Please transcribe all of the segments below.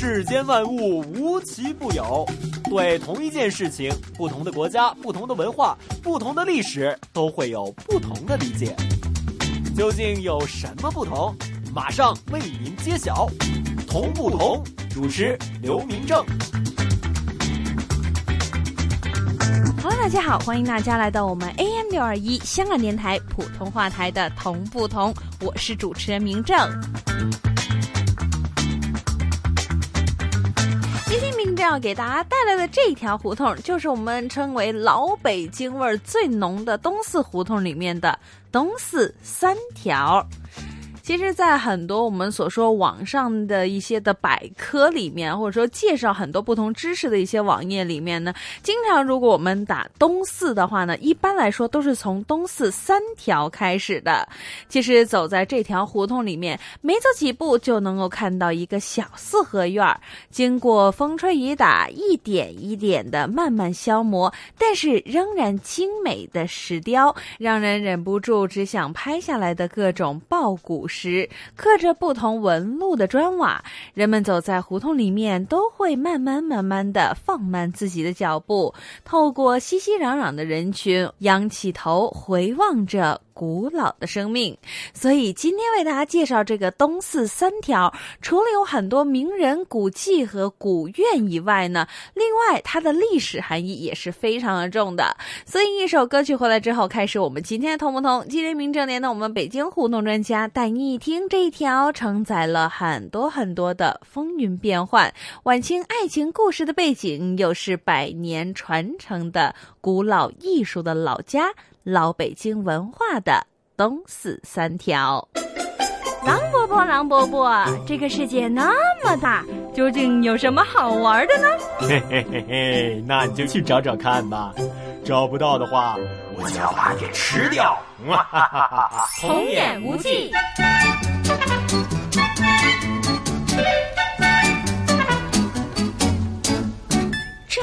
世间万物无奇不有，对同一件事情，不同的国家、不同的文化、不同的历史，都会有不同的理解。究竟有什么不同？马上为您揭晓。同不同，主持刘明正。Hello，大家好，欢迎大家来到我们 AM 六二一香港电台普通话台的《同不同》，我是主持人明正。要给大家带来的这一条胡同，就是我们称为老北京味儿最浓的东四胡同里面的东四三条。其实，在很多我们所说网上的一些的百科里面，或者说介绍很多不同知识的一些网页里面呢，经常如果我们打东四的话呢，一般来说都是从东四三条开始的。其实走在这条胡同里面，没走几步就能够看到一个小四合院，经过风吹雨打，一点一点的慢慢消磨，但是仍然精美的石雕，让人忍不住只想拍下来的各种抱古。时刻着不同纹路的砖瓦，人们走在胡同里面，都会慢慢慢慢的放慢自己的脚步，透过熙熙攘攘的人群，仰起头回望着。古老的生命，所以今天为大家介绍这个东四三条，除了有很多名人古迹和古院以外呢，另外它的历史含义也是非常的重的。所以一首歌曲回来之后，开始我们今天的通不通？今天明正年呢，我们北京胡同专家带你一听这一条承载了很多很多的风云变幻、晚清爱情故事的背景，又是百年传承的古老艺术的老家。老北京文化的东四三条，狼伯伯，狼伯伯，这个世界那么大，究竟有什么好玩的呢？嘿嘿嘿嘿，那你就去找找看吧。找不到的话，我就要把你给吃掉。哈哈哈哈童言无忌。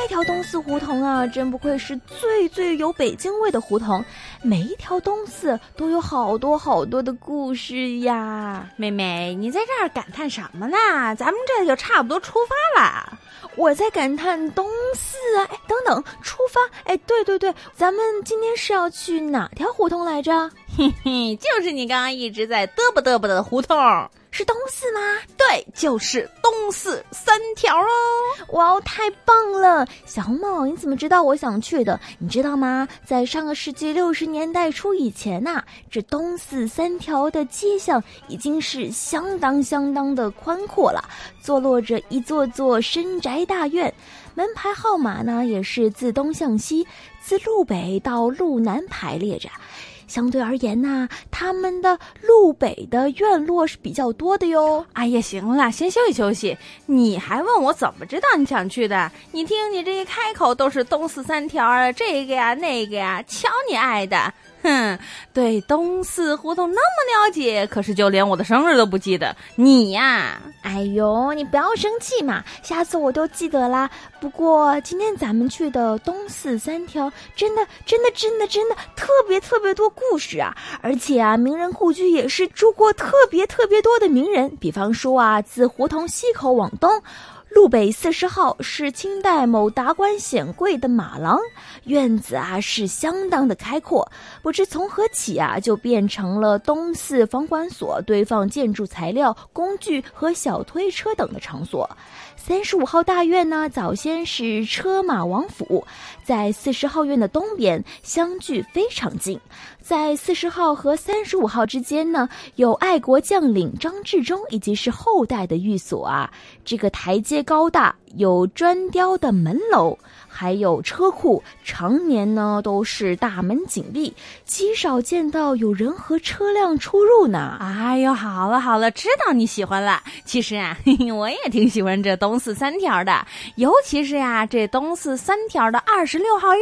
条东四胡同啊，真不愧是最最有北京味的胡同。每一条东四都有好多好多的故事呀。妹妹，你在这儿感叹什么呢？咱们这就差不多出发了。我在感叹东四啊！哎，等等，出发！哎，对对对，咱们今天是要去哪条胡同来着？嘿嘿，就是你刚刚一直在嘚啵嘚啵的胡同。是东四吗？对，就是东四三条哦！哇哦，太棒了！小红帽，你怎么知道我想去的？你知道吗？在上个世纪六十年代初以前呐，这东四三条的街巷已经是相当相当的宽阔了，坐落着一座座深宅大院，门牌号码呢也是自东向西，自路北到路南排列着。相对而言呢，他们的路北的院落是比较多的哟。哎呀，行了，先休息休息。你还问我怎么知道你想去的？你听你这一开口都是东四三条啊，这个呀那个呀，瞧你爱的。哼，对东四胡同那么了解，可是就连我的生日都不记得。你呀，哎呦，你不要生气嘛，下次我都记得啦。不过今天咱们去的东四三条，真的真的真的真的特别特别多故事啊！而且啊，名人故居也是住过特别特别多的名人，比方说啊，自胡同西口往东。路北四十号是清代某达官显贵的马廊，院子啊是相当的开阔，不知从何起啊就变成了东四房管所堆放建筑材料、工具和小推车等的场所。三十五号大院呢，早先是车马王府，在四十号院的东边，相距非常近。在四十号和三十五号之间呢，有爱国将领张治中以及是后代的寓所啊。这个台阶高大，有砖雕的门楼。还有车库，常年呢都是大门紧闭，极少见到有人和车辆出入呢。哎呦，好了好了，知道你喜欢了。其实啊，我也挺喜欢这东四三条的，尤其是呀，这东四三条的二十六号院，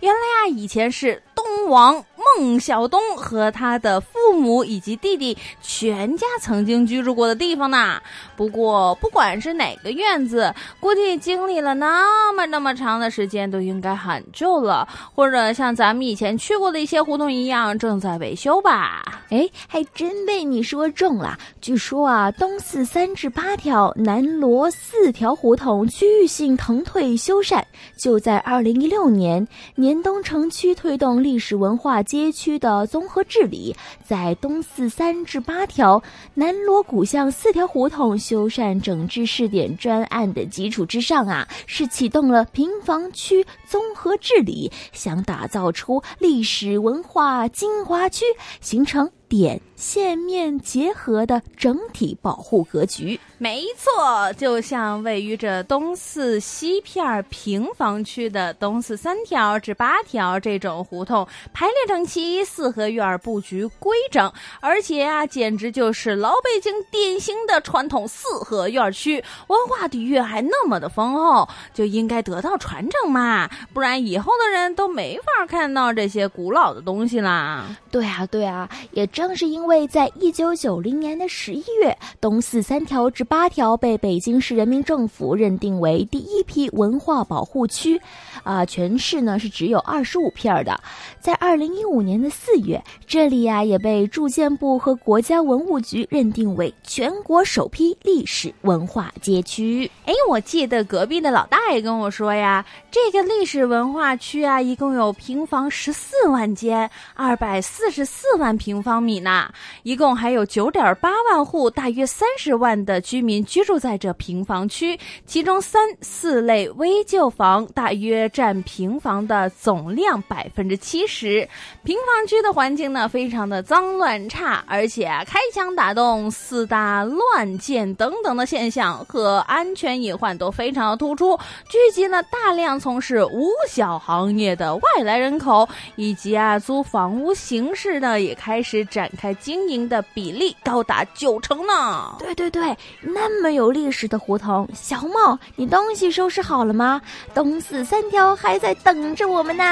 原来啊以前是东王孟小冬和他的父母以及弟弟全家曾经居住过的地方呢。不过，不管是哪个院子，估计经历了那么那么长的时间，都应该很旧了，或者像咱们以前去过的一些胡同一样，正在维修吧。哎，还真被你说中了。据说啊，东四三至八条、南罗四条胡同区域性腾退修缮，就在二零一六年，年东城区推动历史文化街区的综合治理，在东四三至八条、南锣鼓巷四条胡同修缮整治试点专案的基础之上啊，是启动了平房区综合治理，想打造出历史文化精华区，形成。点线面结合的整体保护格局，没错，就像位于这东四西片平房区的东四三条至八条这种胡同，排列整齐，四合院布局规整，而且啊，简直就是老北京典型的传统四合院区，文化底蕴还那么的丰厚，就应该得到传承嘛，不然以后的人都没法看到这些古老的东西啦。对啊，对啊，也正。正是因为在一九九零年的十一月，东四三条至八条被北京市人民政府认定为第一批文化保护区，啊，全市呢是只有二十五片的。在二零一五年的四月，这里呀也被住建部和国家文物局认定为全国首批历史文化街区。哎，我记得隔壁的老大爷跟我说呀，这个历史文化区啊，一共有平房十四万间，二百四十四万平方米。米呢，一共还有九点八万户，大约三十万的居民居住在这平房区，其中三四类危旧房大约占平房的总量百分之七十。平房区的环境呢，非常的脏乱差，而且开枪打洞、四大乱建等等的现象和安全隐患都非常的突出，聚集了大量从事五小行业的外来人口，以及啊租房屋形式呢也开始展。开经营的比例高达九成呢！对对对，那么有历史的胡同，小茂，你东西收拾好了吗？东四三条还在等着我们呢。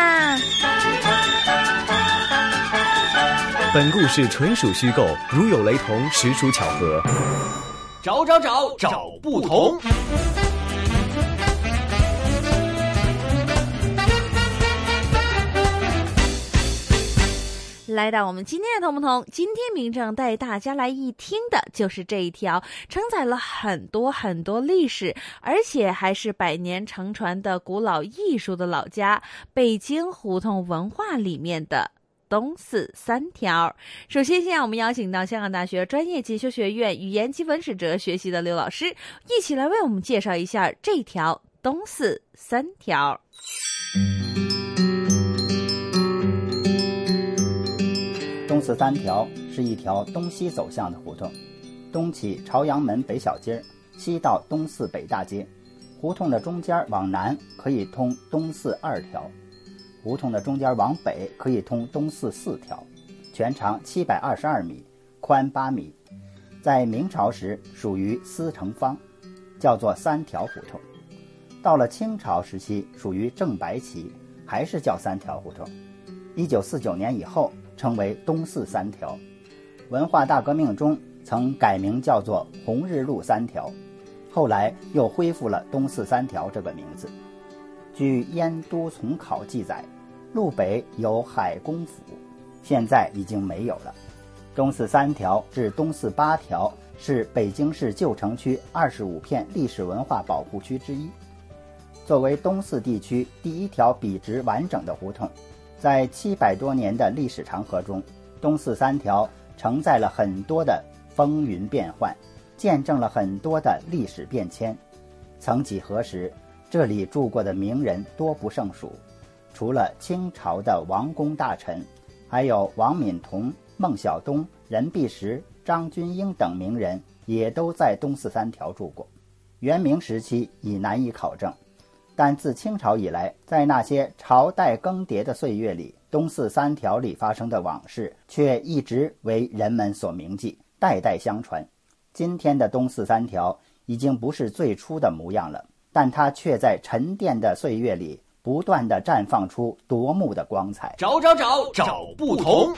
本故事纯属虚构，如有雷同，实属巧合。找找找找不同。来到我们今天的同不同？今天明正带大家来一听的就是这一条承载了很多很多历史，而且还是百年承传的古老艺术的老家——北京胡同文化里面的东四三条。首先，现在我们邀请到香港大学专业进修学院语言及文史哲学系的刘老师，一起来为我们介绍一下这条东四三条。四三条是一条东西走向的胡同，东起朝阳门北小街，西到东四北大街。胡同的中间往南可以通东四二条，胡同的中间往北可以通东四四条，全长七百二十二米，宽八米。在明朝时属于司城方，叫做三条胡同。到了清朝时期属于正白旗，还是叫三条胡同。一九四九年以后。称为东四三条，文化大革命中曾改名叫做红日路三条，后来又恢复了东四三条这个名字。据燕都从考记载，路北有海公府，现在已经没有了。东四三条至东四八条是北京市旧城区二十五片历史文化保护区之一，作为东四地区第一条笔直完整的胡同。在七百多年的历史长河中，东四三条承载了很多的风云变幻，见证了很多的历史变迁。曾几何时，这里住过的名人多不胜数，除了清朝的王公大臣，还有王敏彤、孟小冬、任弼时、张君英等名人也都在东四三条住过。元明时期已难以考证。但自清朝以来，在那些朝代更迭的岁月里，东四三条里发生的往事却一直为人们所铭记，代代相传。今天的东四三条已经不是最初的模样了，但它却在沉淀的岁月里不断的绽放出夺目的光彩。找找找找不同。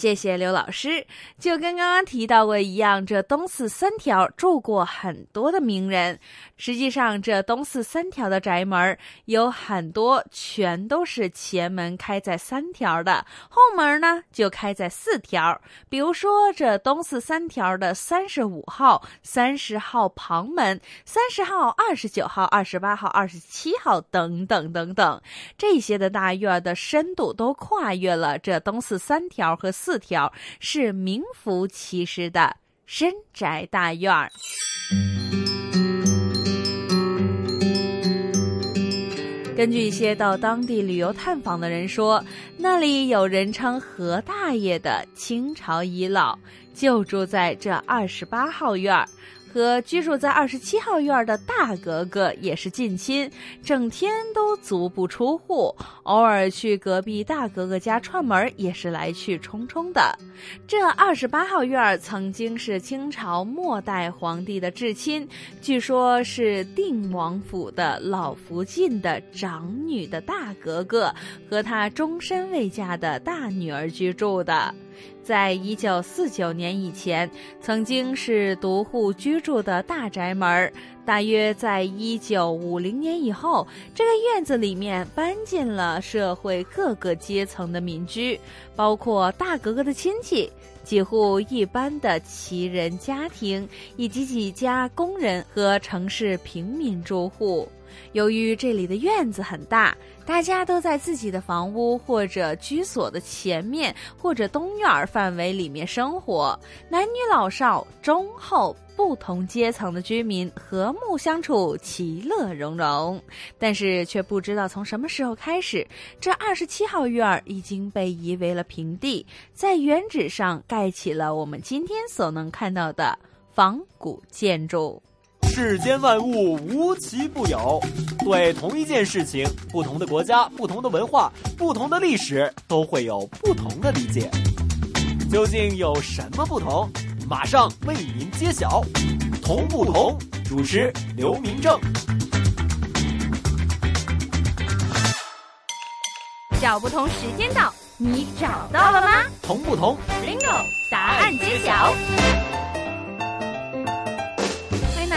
谢谢刘老师，就跟刚刚提到过一样，这东四三条住过很多的名人。实际上，这东四三条的宅门有很多，全都是前门开在三条的，后门呢就开在四条。比如说，这东四三条的三十五号、三十号旁门、三十号、二十九号、二十八号、二十七号等等等等，这些的大院的深度都跨越了这东四三条和四。四条是名副其实的深宅大院儿。根据一些到当地旅游探访的人说，那里有人称何大爷的清朝遗老，就住在这二十八号院儿。和居住在二十七号院的大格格也是近亲，整天都足不出户，偶尔去隔壁大格格家串门也是来去匆匆的。这二十八号院曾经是清朝末代皇帝的至亲，据说是定王府的老福晋的长女的大格格和她终身未嫁的大女儿居住的。在一九四九年以前，曾经是独户居住的大宅门。大约在一九五零年以后，这个院子里面搬进了社会各个阶层的民居，包括大格格的亲戚、几户一般的旗人家庭，以及几家工人和城市平民住户。由于这里的院子很大，大家都在自己的房屋或者居所的前面或者东院儿范围里面生活，男女老少、中后不同阶层的居民和睦相处，其乐融融。但是却不知道从什么时候开始，这二十七号院儿已经被夷为了平地，在原址上盖起了我们今天所能看到的仿古建筑。世间万物无奇不有，对同一件事情，不同的国家、不同的文化、不同的历史，都会有不同的理解。究竟有什么不同？马上为您揭晓。同不同？主持刘明正。找不同时间到，你找到了吗？同不同？Bingo！答案揭晓。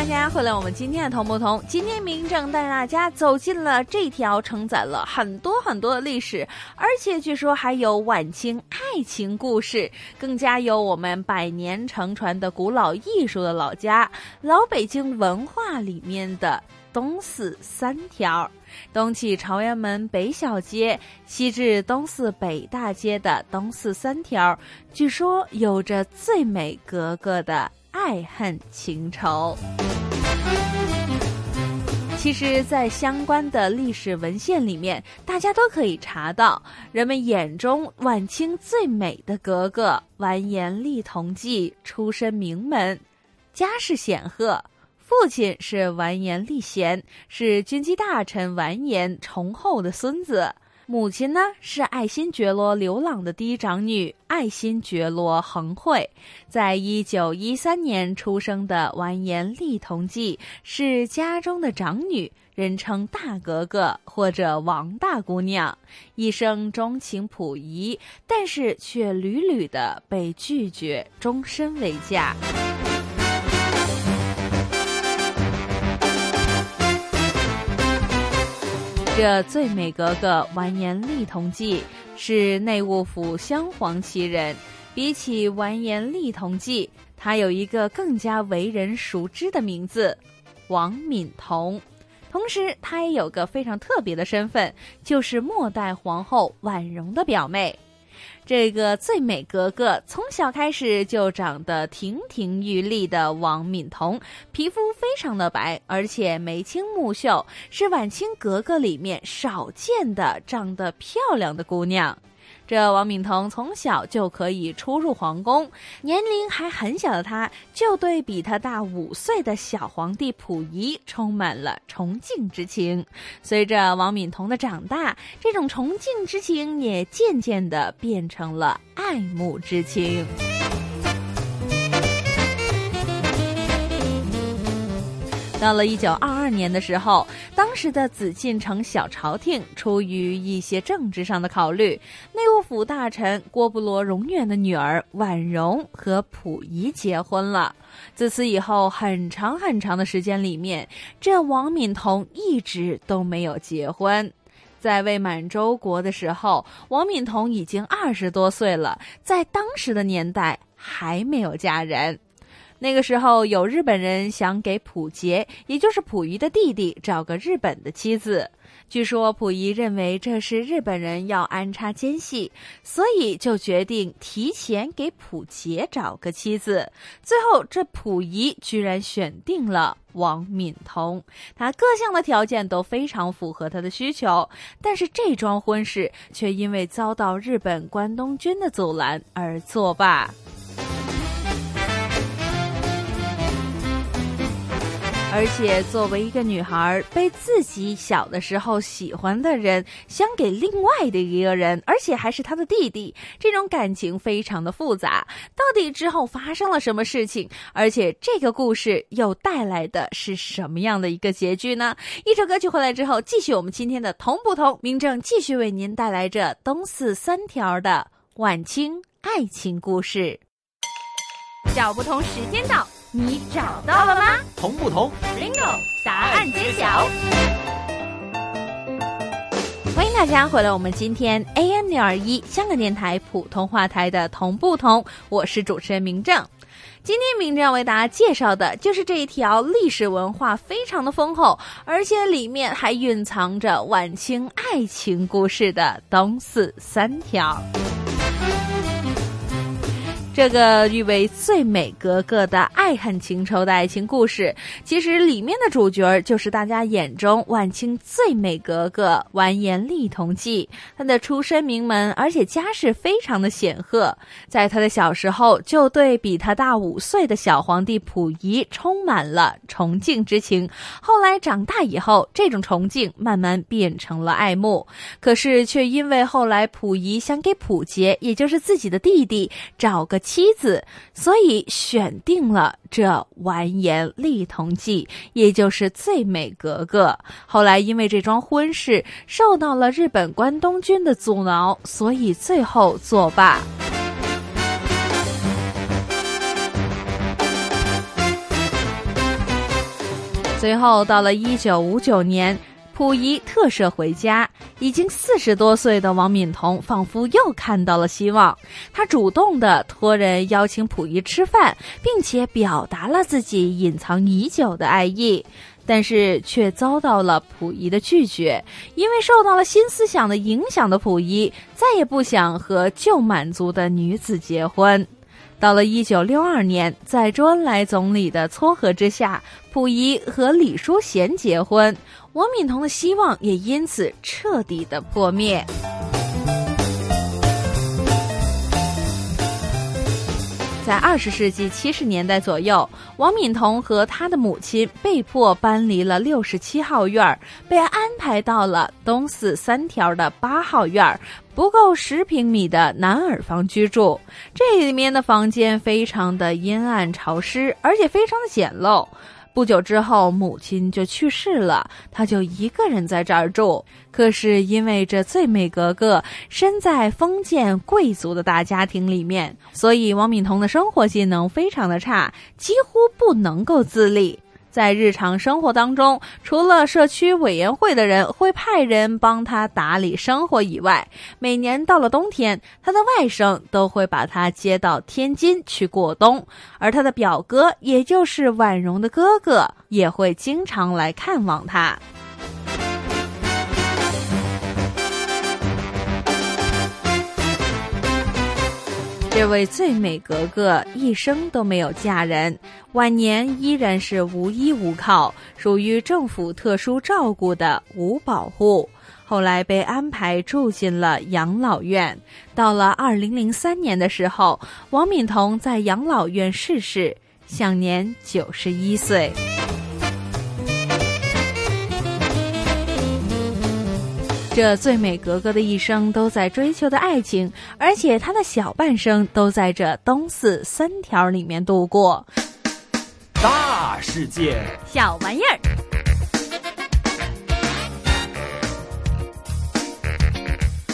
大家回来，我们今天的同不同？今天明正带大家走进了这条承载了很多很多的历史，而且据说还有晚清爱情故事，更加有我们百年承传的古老艺术的老家——老北京文化里面的东四三条，东起朝阳门北小街，西至东四北大街的东四三条，据说有着最美格格的。爱恨情仇，其实，在相关的历史文献里面，大家都可以查到，人们眼中晚清最美的格格完颜丽同济出身名门，家世显赫，父亲是完颜立贤，是军机大臣完颜崇厚的孙子。母亲呢是爱新觉罗刘朗的嫡长女爱新觉罗恒惠，在一九一三年出生的完颜丽同济是家中的长女，人称大格格或者王大姑娘，一生钟情溥仪，但是却屡屡的被拒绝，终身未嫁。这最美格格完颜丽同济是内务府镶黄旗人。比起完颜丽同济，她有一个更加为人熟知的名字——王敏彤。同时，她也有个非常特别的身份，就是末代皇后婉容的表妹。这个最美格格从小开始就长得亭亭玉立的王敏彤，皮肤非常的白，而且眉清目秀，是晚清格格里面少见的长得漂亮的姑娘。这王敏彤从小就可以出入皇宫，年龄还很小的她，就对比她大五岁的小皇帝溥仪充满了崇敬之情。随着王敏彤的长大，这种崇敬之情也渐渐的变成了爱慕之情。到了一九二二年的时候，当时的紫禁城小朝廷出于一些政治上的考虑，内务府大臣郭布罗荣远的女儿婉容和溥仪结婚了。自此以后，很长很长的时间里面，这王敏彤一直都没有结婚。在未满洲国的时候，王敏彤已经二十多岁了，在当时的年代还没有嫁人。那个时候，有日本人想给溥杰，也就是溥仪的弟弟，找个日本的妻子。据说溥仪认为这是日本人要安插奸细，所以就决定提前给溥杰找个妻子。最后，这溥仪居然选定了王敏彤，他各项的条件都非常符合他的需求，但是这桩婚事却因为遭到日本关东军的阻拦而作罢。而且，作为一个女孩，被自己小的时候喜欢的人想给另外的一个人，而且还是他的弟弟，这种感情非常的复杂。到底之后发生了什么事情？而且这个故事又带来的是什么样的一个结局呢？一首歌曲回来之后，继续我们今天的同不同？明正继续为您带来这东四三条的晚清爱情故事。小不同时间到。你找到了吗？同不同？Bingo！答案揭晓。欢迎大家回来，我们今天 AM 六二一香港电台普通话台的同不同？我是主持人明正。今天明正要为大家介绍的就是这一条历史文化非常的丰厚，而且里面还蕴藏着晚清爱情故事的东四三条。这个誉为最美格格的爱恨情仇的爱情故事，其实里面的主角就是大家眼中晚清最美格格完颜丽同济。她的出身名门，而且家世非常的显赫。在她的小时候，就对比她大五岁的小皇帝溥仪充满了崇敬之情。后来长大以后，这种崇敬慢慢变成了爱慕。可是却因为后来溥仪想给溥杰，也就是自己的弟弟，找个。妻子，所以选定了这完颜丽同济，也就是最美格格。后来因为这桩婚事受到了日本关东军的阻挠，所以最后作罢。最后到了一九五九年。溥仪特赦回家，已经四十多岁的王敏彤仿佛又看到了希望。他主动的托人邀请溥仪吃饭，并且表达了自己隐藏已久的爱意，但是却遭到了溥仪的拒绝。因为受到了新思想的影响的溥仪，再也不想和旧满族的女子结婚。到了一九六二年，在周恩来总理的撮合之下，溥仪和李淑贤结婚。王敏彤的希望也因此彻底的破灭。在二十世纪七十年代左右，王敏彤和他的母亲被迫搬离了六十七号院，被安排到了东四三条的八号院，不够十平米的南耳房居住。这里面的房间非常的阴暗潮湿，而且非常的简陋。不久之后，母亲就去世了，他就一个人在这儿住。可是因为这最美格格身在封建贵族的大家庭里面，所以王敏彤的生活技能非常的差，几乎不能够自立。在日常生活当中，除了社区委员会的人会派人帮他打理生活以外，每年到了冬天，他的外甥都会把他接到天津去过冬，而他的表哥，也就是婉容的哥哥，也会经常来看望他。这位最美格格一生都没有嫁人，晚年依然是无依无靠，属于政府特殊照顾的无保护。后来被安排住进了养老院。到了二零零三年的时候，王敏彤在养老院逝世，享年九十一岁。这最美格格的一生都在追求的爱情，而且她的小半生都在这东四三条里面度过。大世界，小玩意儿。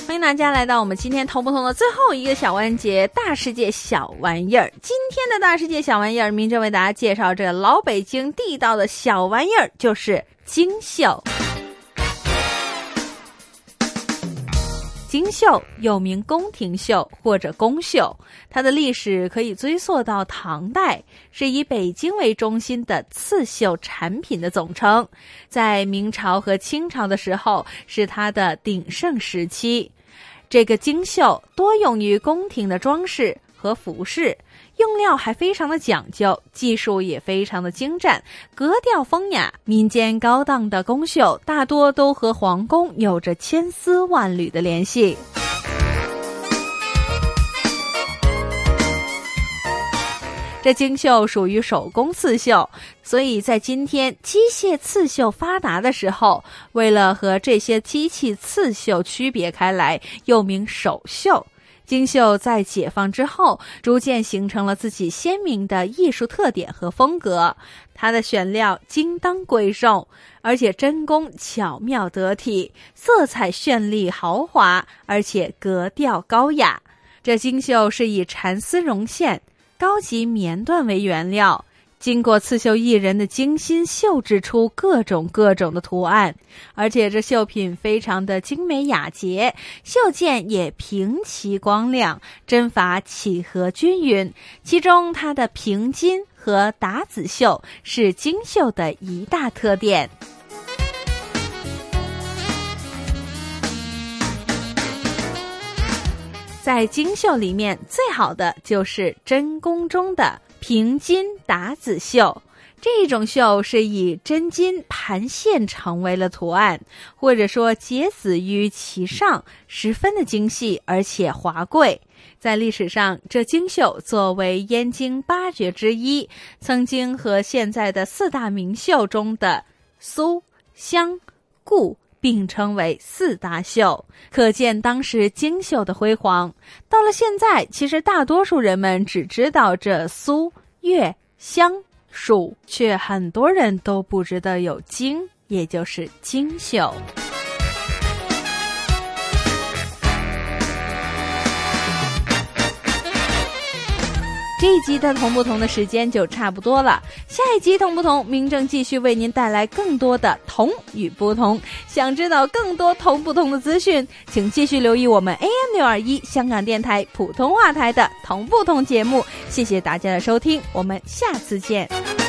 欢迎大家来到我们今天同不同的最后一个小环节——大世界小玩意儿。今天的大世界小玩意儿，明正为大家介绍这老北京地道的小玩意儿，就是京绣。京绣又名宫廷绣或者宫绣，它的历史可以追溯到唐代，是以北京为中心的刺绣产品的总称。在明朝和清朝的时候，是它的鼎盛时期。这个京绣多用于宫廷的装饰和服饰。用料还非常的讲究，技术也非常的精湛，格调风雅。民间高档的宫绣大多都和皇宫有着千丝万缕的联系。这精绣属于手工刺绣，所以在今天机械刺绣发达的时候，为了和这些机器刺绣区别开来，又名手绣。金绣在解放之后，逐渐形成了自己鲜明的艺术特点和风格。它的选料精当贵重，而且针工巧妙得体，色彩绚丽豪华，而且格调高雅。这金绣是以蚕丝绒线、高级棉缎为原料。经过刺绣艺人的精心绣制出各种各种的图案，而且这绣品非常的精美雅洁，绣件也平齐光亮，针法起合均匀。其中，它的平金和打籽绣是京绣的一大特点。在京绣里面，最好的就是真宫中的。平金打子绣这种绣是以真金盘线成为了图案，或者说结子于其上，十分的精细而且华贵。在历史上，这精绣作为燕京八绝之一，曾经和现在的四大名绣中的苏、湘、顾并称为四大秀，可见当时京绣的辉煌。到了现在，其实大多数人们只知道这苏。粤湘蜀，却很多人都不知道有京，也就是京绣。这一集的同不同的时间就差不多了，下一集同不同，明正继续为您带来更多的同与不同。想知道更多同不同的资讯，请继续留意我们 AM 六二一香港电台普通话台的同不同节目。谢谢大家的收听，我们下次见。